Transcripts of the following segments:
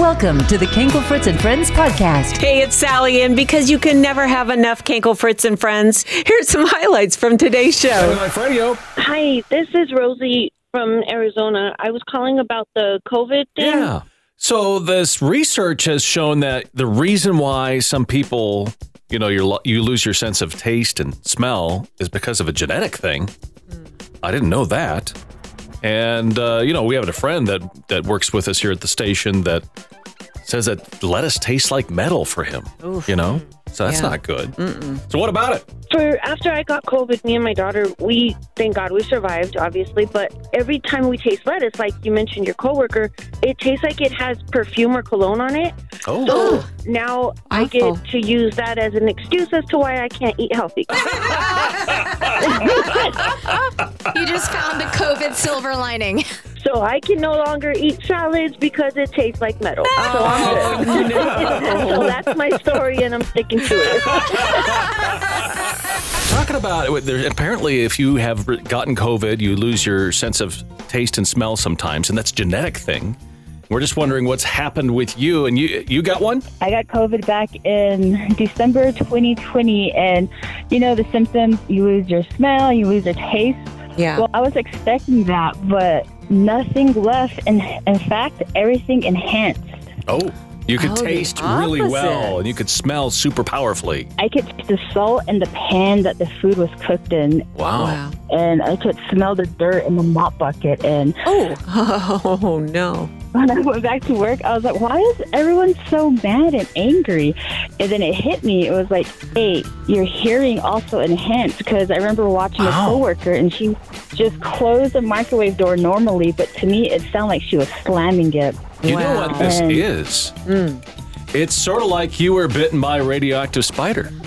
Welcome to the Kankel Fritz and Friends podcast. Hey, it's Sally, and because you can never have enough Kinkle Fritz and friends, here's some highlights from today's show. Life Radio. Hi, this is Rosie from Arizona. I was calling about the COVID thing. Yeah. So this research has shown that the reason why some people, you know, you you lose your sense of taste and smell is because of a genetic thing. Mm. I didn't know that. And uh, you know, we have a friend that that works with us here at the station that says that lettuce tastes like metal for him. You know, so that's Yeah. not good. So what about it? For after I got COVID, me and my daughter, we thank God we survived, obviously. But every time we taste lettuce, like you mentioned, your coworker, it tastes like it has perfume or cologne on it. Oh, So oh. now I Awful. get to use that as an excuse as to why I can't eat healthy. You just found the COVID silver lining. so I can no longer eat salads because it tastes like metal. So I'm oh. good. so that's my story, and I'm sticking to it. talking about there, apparently if you have gotten covid you lose your sense of taste and smell sometimes and that's a genetic thing we're just wondering what's happened with you and you you got one I got COVID back in December 2020, and you know the symptoms you lose your smell, you lose your taste. Yeah. Well, I was expecting that, but nothing left. And in fact, everything enhanced. oh you could Oh, taste really well and you could smell super powerfully I could taste the salt in the pan that the food was cooked in, wow, and I could smell the dirt in the mop bucket. And Oh, oh no. when I went back to work, I was like, why is everyone so mad and angry? And then it hit me. It was like, hey, your hearing also enhanced because I remember watching Wow. a coworker and she just closed the microwave door normally, but to me, it sounded like she was slamming it. You know what this And- is it's sort of like you were bitten by a radioactive spider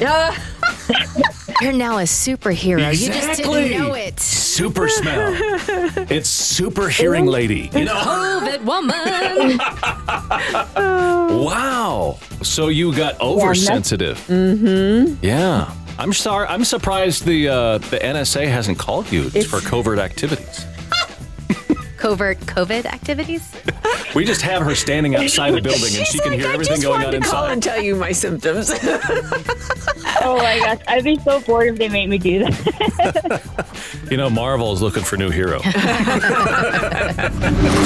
You're now a superhero. You just didn't know it. super smell it's super hearing lady you know COVID woman. Wow. So you got oversensitive. mm-hmm. Yeah. I'm sorry. I'm surprised the uh, the NSA hasn't called you for covert activities. Covert COVID activities. We just have her standing outside the building and she can like, hear I everything just going wanted on to call and inside. tell you my symptoms. Oh my gosh, I'd be so bored if they made me do that. You know, Marvel is looking for new hero.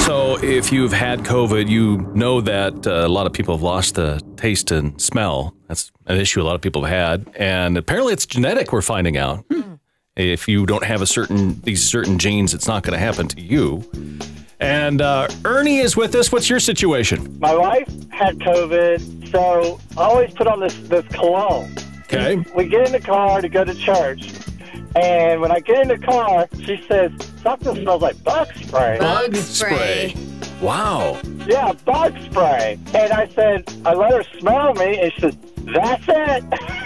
so if you've had COVID, you know that uh, a lot of people have lost the taste and smell. That's an issue a lot of people have had, and apparently it's genetic. We're finding out. If you don't have a certain these certain genes, it's not going to happen to you. And uh, Ernie is with us. What's your situation? My wife had COVID, so I always put on this this cologne. Okay. We get in the car to go to church, and when I get in the car, she says something smells like bug spray. Bug spray. Wow. Yeah, bug spray. And I said, I let her smell me, and she said, "That's it."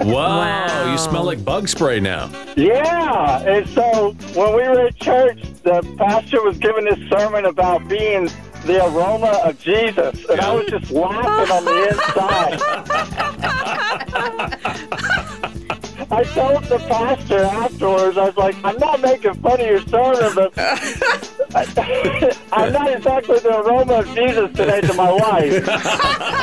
wow. Wow. You smell like bug spray now. yeah. And so when we were at church, the pastor was giving this sermon about being the aroma of Jesus, and I was just laughing on the inside. I told the pastor afterwards, I was like, I'm not making fun of your sermon, but I'm not exactly the aroma of Jesus today to my wife.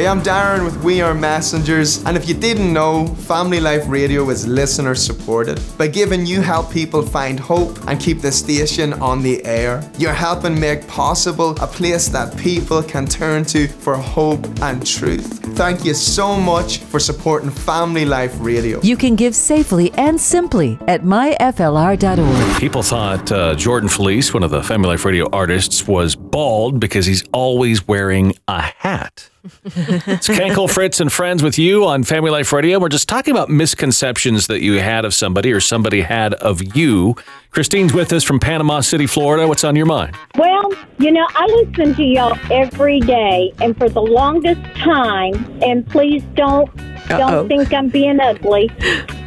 Hey, I'm Darren with We Are Messengers, and if you didn't know, Family Life Radio is listener supported. By giving you help people find hope and keep the station on the air, you're helping make possible a place that people can turn to for hope and truth. Thank you so much for supporting Family Life Radio. You can give safely and simply at myflr.org. People thought uh, Jordan Feliz, one of the Family Life Radio artists, was bald because he's always wearing a hat. It's Kankel, Fritz, and friends with you on Family Life Radio. We're just talking about misconceptions that you had of somebody or somebody had of you. Christine's with us from Panama City, Florida. What's on your mind? Well, you know, I listen to y'all every day, and for the longest time, and please don't Uh-oh. don't think I'm being ugly.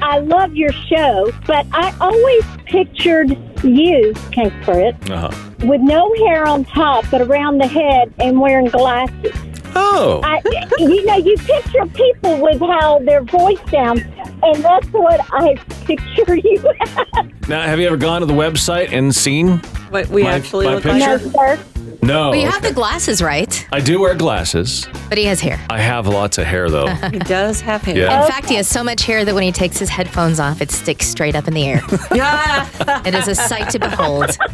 I love your show, but I always pictured you, King Fritz, Uh-huh. with no hair on top, but around the head and wearing glasses. Oh, I, you know, you picture people with how their voice sounds, and that's what I picture you as. now have you ever gone to the website and seen what we my, actually my look picture? No, sir. No. Well, you have the glasses right, I do wear glasses. but he has hair. I have lots of hair though. He does have hair. Yeah. In fact, he has so much hair that when he takes his headphones off, it sticks straight up in the air. it is a sight to behold.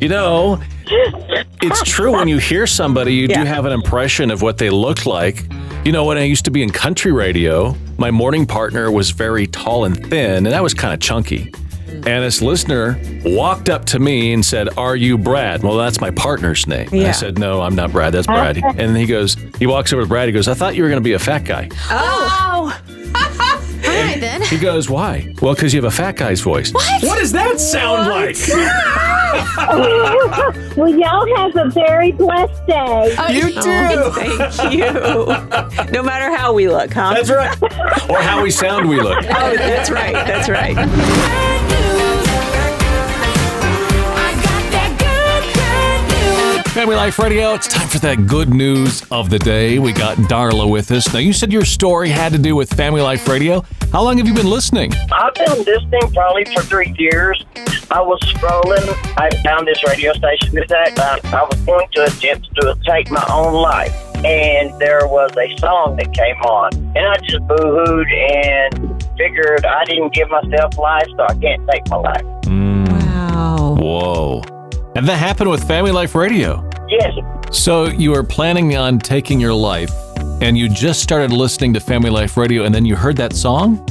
You know, it's true when you hear somebody, you do have an impression of what they look like. You know, when I used to be in country radio, my morning partner was very tall and thin, and I was kind of chunky. And this listener walked up to me and said, Are you Brad? Well, that's my partner's name. And I said, No, I'm not Brad. That's Brad. And he goes, He walks over to Brad. He goes, I thought you were going to be a fat guy. Oh. All right, then. He goes, Why? Well, because you have a fat guy's voice. What? What does that sound like? well, y'all have a very blessed day. Oh, you do. Thank you. No matter how we look, huh? That's right. Or how we sound, we look. Oh, that's right. That's right. Family Life Radio, it's time for that good news of the day. We got Darla with us. Now, you said your story had to do with Family Life Radio. How long have you been listening? I've been listening probably for three years. I was scrolling. I found this radio station today. I, I was going to attempt to take my own life. And there was a song that came on. And I just boo hooed and figured I didn't give myself life, so I can't take my life. Wow. Whoa. And that happened with Family Life Radio. Yes. So you were planning on taking your life, and you just started listening to Family Life Radio, and then you heard that song?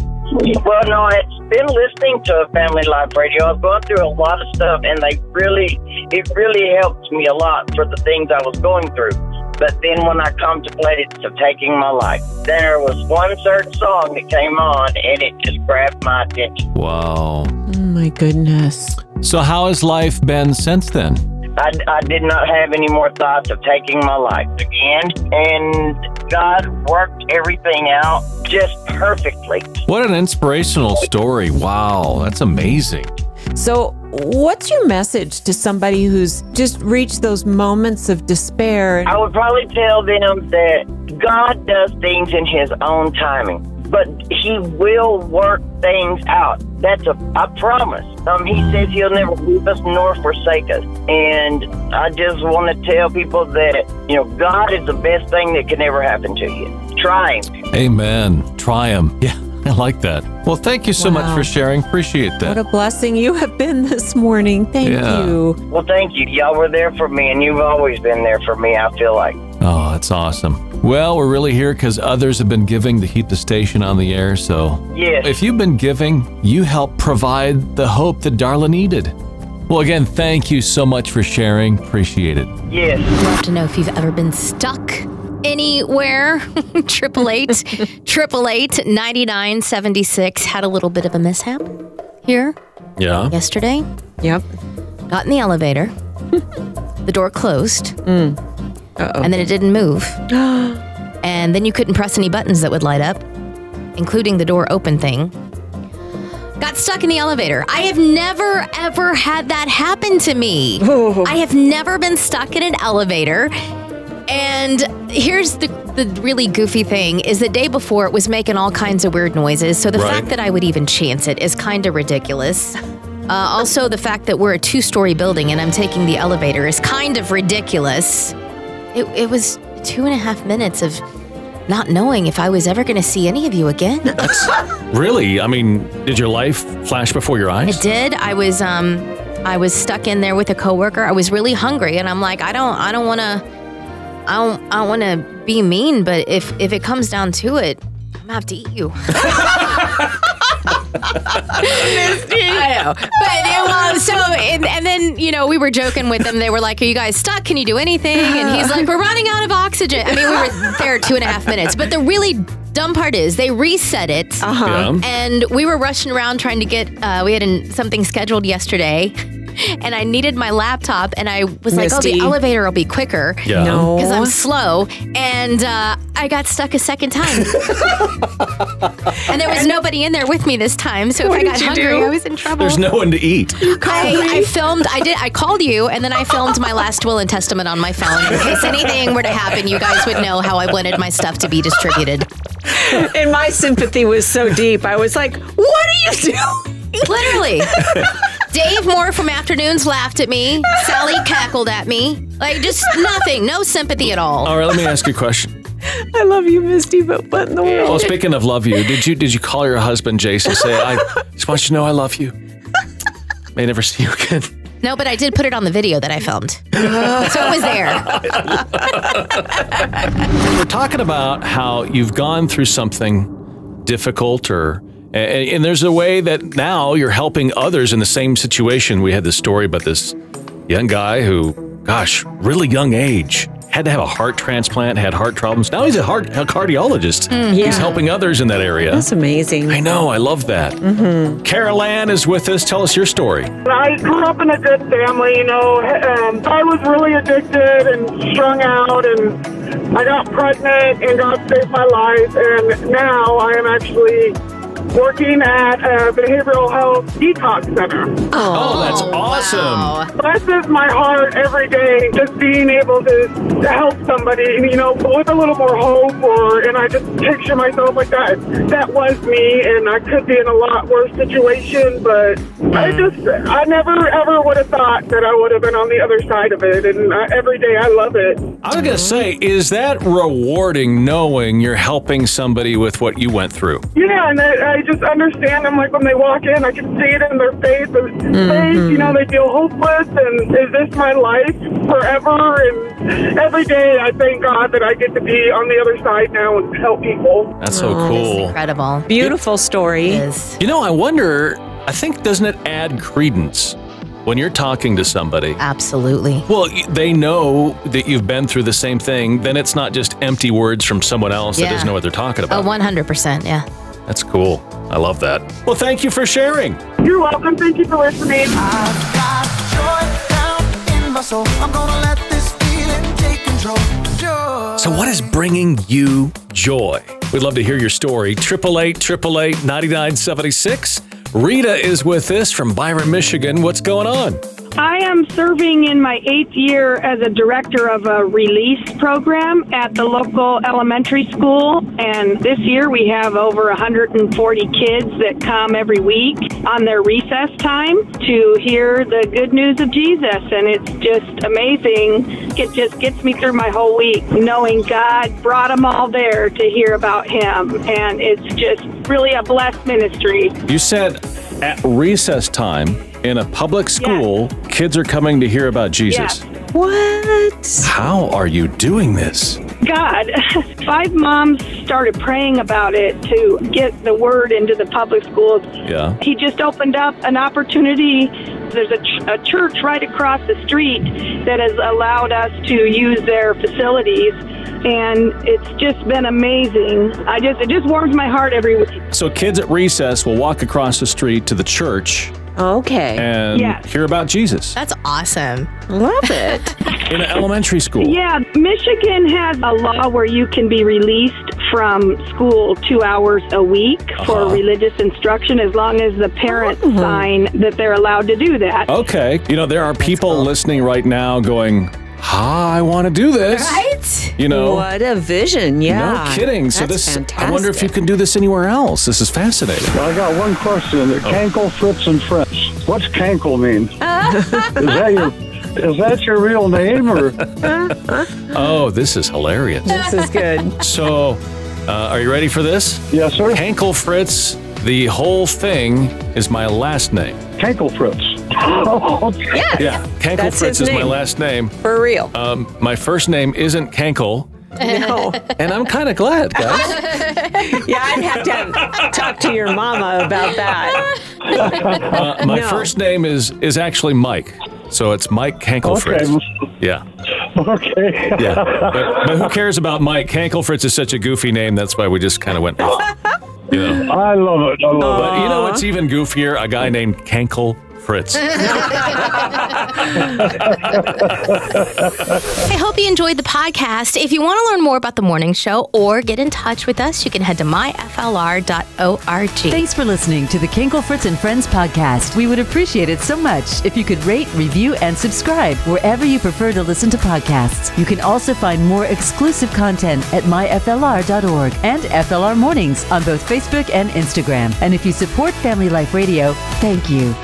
Well, no, I've been listening to Family Life Radio. I've gone through a lot of stuff, and they really, it really helped me a lot for the things I was going through. But then when I contemplated to taking my life, there was one certain song that came on, and it just grabbed my attention. Wow. Oh my goodness. So, how has life been since then? I, I did not have any more thoughts of taking my life again, and God worked everything out just perfectly. What an inspirational story. Wow, that's amazing. So, what's your message to somebody who's just reached those moments of despair? I would probably tell them that God does things in His own timing, but He will work things out. That's a, a promise. Um, he says He'll never leave us nor forsake us. And I just want to tell people that, you know, God is the best thing that can ever happen to you. Try Him. Amen. Try Him. Yeah, I like that. Well, thank you so much for sharing. Appreciate that. What a blessing you have been this morning. Thank Yeah. you. Well, thank you. Y'all were there for me, and you've always been there for me, I feel like. That's awesome. Well, we're really here because others have been giving to keep the station on the air. So, Yes. if you've been giving, you help provide the hope that Darla needed. Well, again, thank you so much for sharing. Appreciate it. Yes. I'd love to know if you've ever been stuck anywhere. Triple eight, triple eight, ninety nine seventy six had a little bit of a mishap here Yeah. yesterday. Yep. Got in the elevator. the door closed, mm. Uh-oh. and then it didn't move. and then you couldn't press any buttons that would light up, including the door open thing. Got stuck in the elevator. I have never, ever had that happen to me. I have never been stuck in an elevator. And here's the, the really goofy thing is the day before it was making all kinds of weird noises. So the Right. fact that I would even chance it is kind of ridiculous. Uh, also, the fact that we're a two story building and I'm taking the elevator is kind of ridiculous. It, it was two and a half minutes of not knowing if I was ever going to see any of you again. Really? I mean, did your life flash before your eyes? It did. I was um I was stuck in there with a coworker. I was really hungry and I'm like, I don't I don't want to I don't I don't want to be mean, but if if it comes down to it, I'm going to have to eat you. I know. But it was so, and, and then, you know, we were joking with them. They were like, Are you guys stuck? Can you do anything? And he's like, We're running out of oxygen. I mean, we were there two and a half minutes. But the really dumb part is they reset it. Uh-huh. Yeah. And we were rushing around trying to get, uh, we had an, something scheduled yesterday. And I needed my laptop, and I was like, "Oh, Misty. the elevator will be quicker." Yeah. No. because I'm slow, and uh, I got stuck a second time. and there was nobody in there with me this time, so What if I got did you hungry, do? I was in trouble. There's no one to eat. I, I filmed. I did. I called you, and then I filmed my last will and testament on my phone in case anything were to happen. You guys would know how I wanted my stuff to be distributed. And my sympathy was so deep. I was like, what are you doing? Literally. Dave Moore from Afternoons laughed at me. Sally cackled at me. Like, just nothing. No sympathy at all. All right, let me ask you a question. I love you, Misty, but what in the world? Well, speaking of love you, did you did you call your husband Jason? Say, I just want you to know I love you. May never see you again. No, but I did put it on the video that I filmed. so it was there. We're talking about how you've gone through something difficult, or and, and there's a way that now you're helping others in the same situation. We had this story about this young guy who, gosh, really young age, had to have a heart transplant, had heart problems. Now he's a heart a cardiologist. Mm, He's helping others in that area. That's amazing. I know. I love that. Mm-hmm. Carol Ann is with us. Tell us your story. I grew up in a good family, you know. Um, I was really addicted and strung out, and I got pregnant, and God saved my life. And now I am actually working at a behavioral health detox center. Oh, oh that's awesome. Blesses my heart every day just being able to, to help somebody, you know, with a little more hope. Or and I just picture myself like that. That was me, and I could be in a lot worse situation. But I just, I never ever would have thought that I would have been on the other side of it. And I, every day I love it. I was going to say, is that rewarding knowing you're helping somebody with what you went through? Yeah, and I, I just understand them. Like when they walk in, I can see it in their face. face you know, they feel hopeless. And is this my life forever? And every day, I thank God that I get to be on the other side now and help people. That's so cool. Incredible. Beautiful story. You know, I wonder, I think, doesn't it add credence when you're talking to somebody? Absolutely. Well, they know that you've been through the same thing. Then it's not just empty words from someone else that doesn't know what they're talking about. Oh, about. 100%. Yeah. That's cool. I love that. Well, thank you for sharing. You're welcome. Thank you for listening. So, what is bringing you joy? We'd love to hear your story. 888 888 9976. Rita is with us from Byron, Michigan. What's going on? I am serving in my eighth year as a director of a release program at the local elementary school. And this year we have over 140 kids that come every week on their recess time to hear the good news of Jesus. And it's just amazing. It just gets me through my whole week knowing God brought them all there to hear about Him. And it's just really a blessed ministry. You said at recess time in a public school, kids are coming to hear about Jesus. What? How are you doing this? God, five moms started praying about it to get the word into the public schools. Yeah. He just opened up an opportunity. There's a, ch- a church right across the street that has allowed us to use their facilities. And it's just been amazing. I just it just warms my heart every week. So, kids at recess will walk across the street to the church Okay. and Yes. hear about Jesus That's awesome. Love it. in an elementary school. Yeah, Michigan has a law where you can be released from school two hours a week for Uh-huh. religious instruction as long as the parents sign that they're allowed to do that. Okay. You know, there are people listening right now going, ah, I want to do this. Right? You know, What a vision. Yeah. no kidding. So That's this, fantastic. I wonder if you can do this anywhere else. This is fascinating. Well, I got one question. Kankel, Fritz, and Friends. What's Kankel mean? is that your is that your real name or? Oh, this is hilarious. This is good. So, uh, are you ready for this? Yes, sir. Kankel Fritz. The whole thing is my last name. Kankel Fritz. Yes. Yeah, Kankel That's Fritz is my last name. For real. Um, my first name isn't Kankel, No. and I'm kind of glad, guys. yeah, I'd have to have, talk to your mama about that. Uh, my No. first name is is actually Mike, so it's Mike Kankel Fritz. Yeah, Okay. yeah. But, but who cares about Mike? Kankel Fritz is such a goofy name. That's why we just kind of went. with You know. I love it. I love But you know what's even goofier? A guy named Kankel Fritz. I hope you enjoyed the podcast. If you want to learn more about the morning show or get in touch with us, you can head to myflr.org. Thanks for listening to the Kankel Fritz and Friends podcast. We would appreciate it so much if you could rate, review, and subscribe wherever you prefer to listen to podcasts. You can also find more exclusive content at myflr.org and FLR Mornings on both Facebook and Instagram. And if you support Family Life Radio, thank you.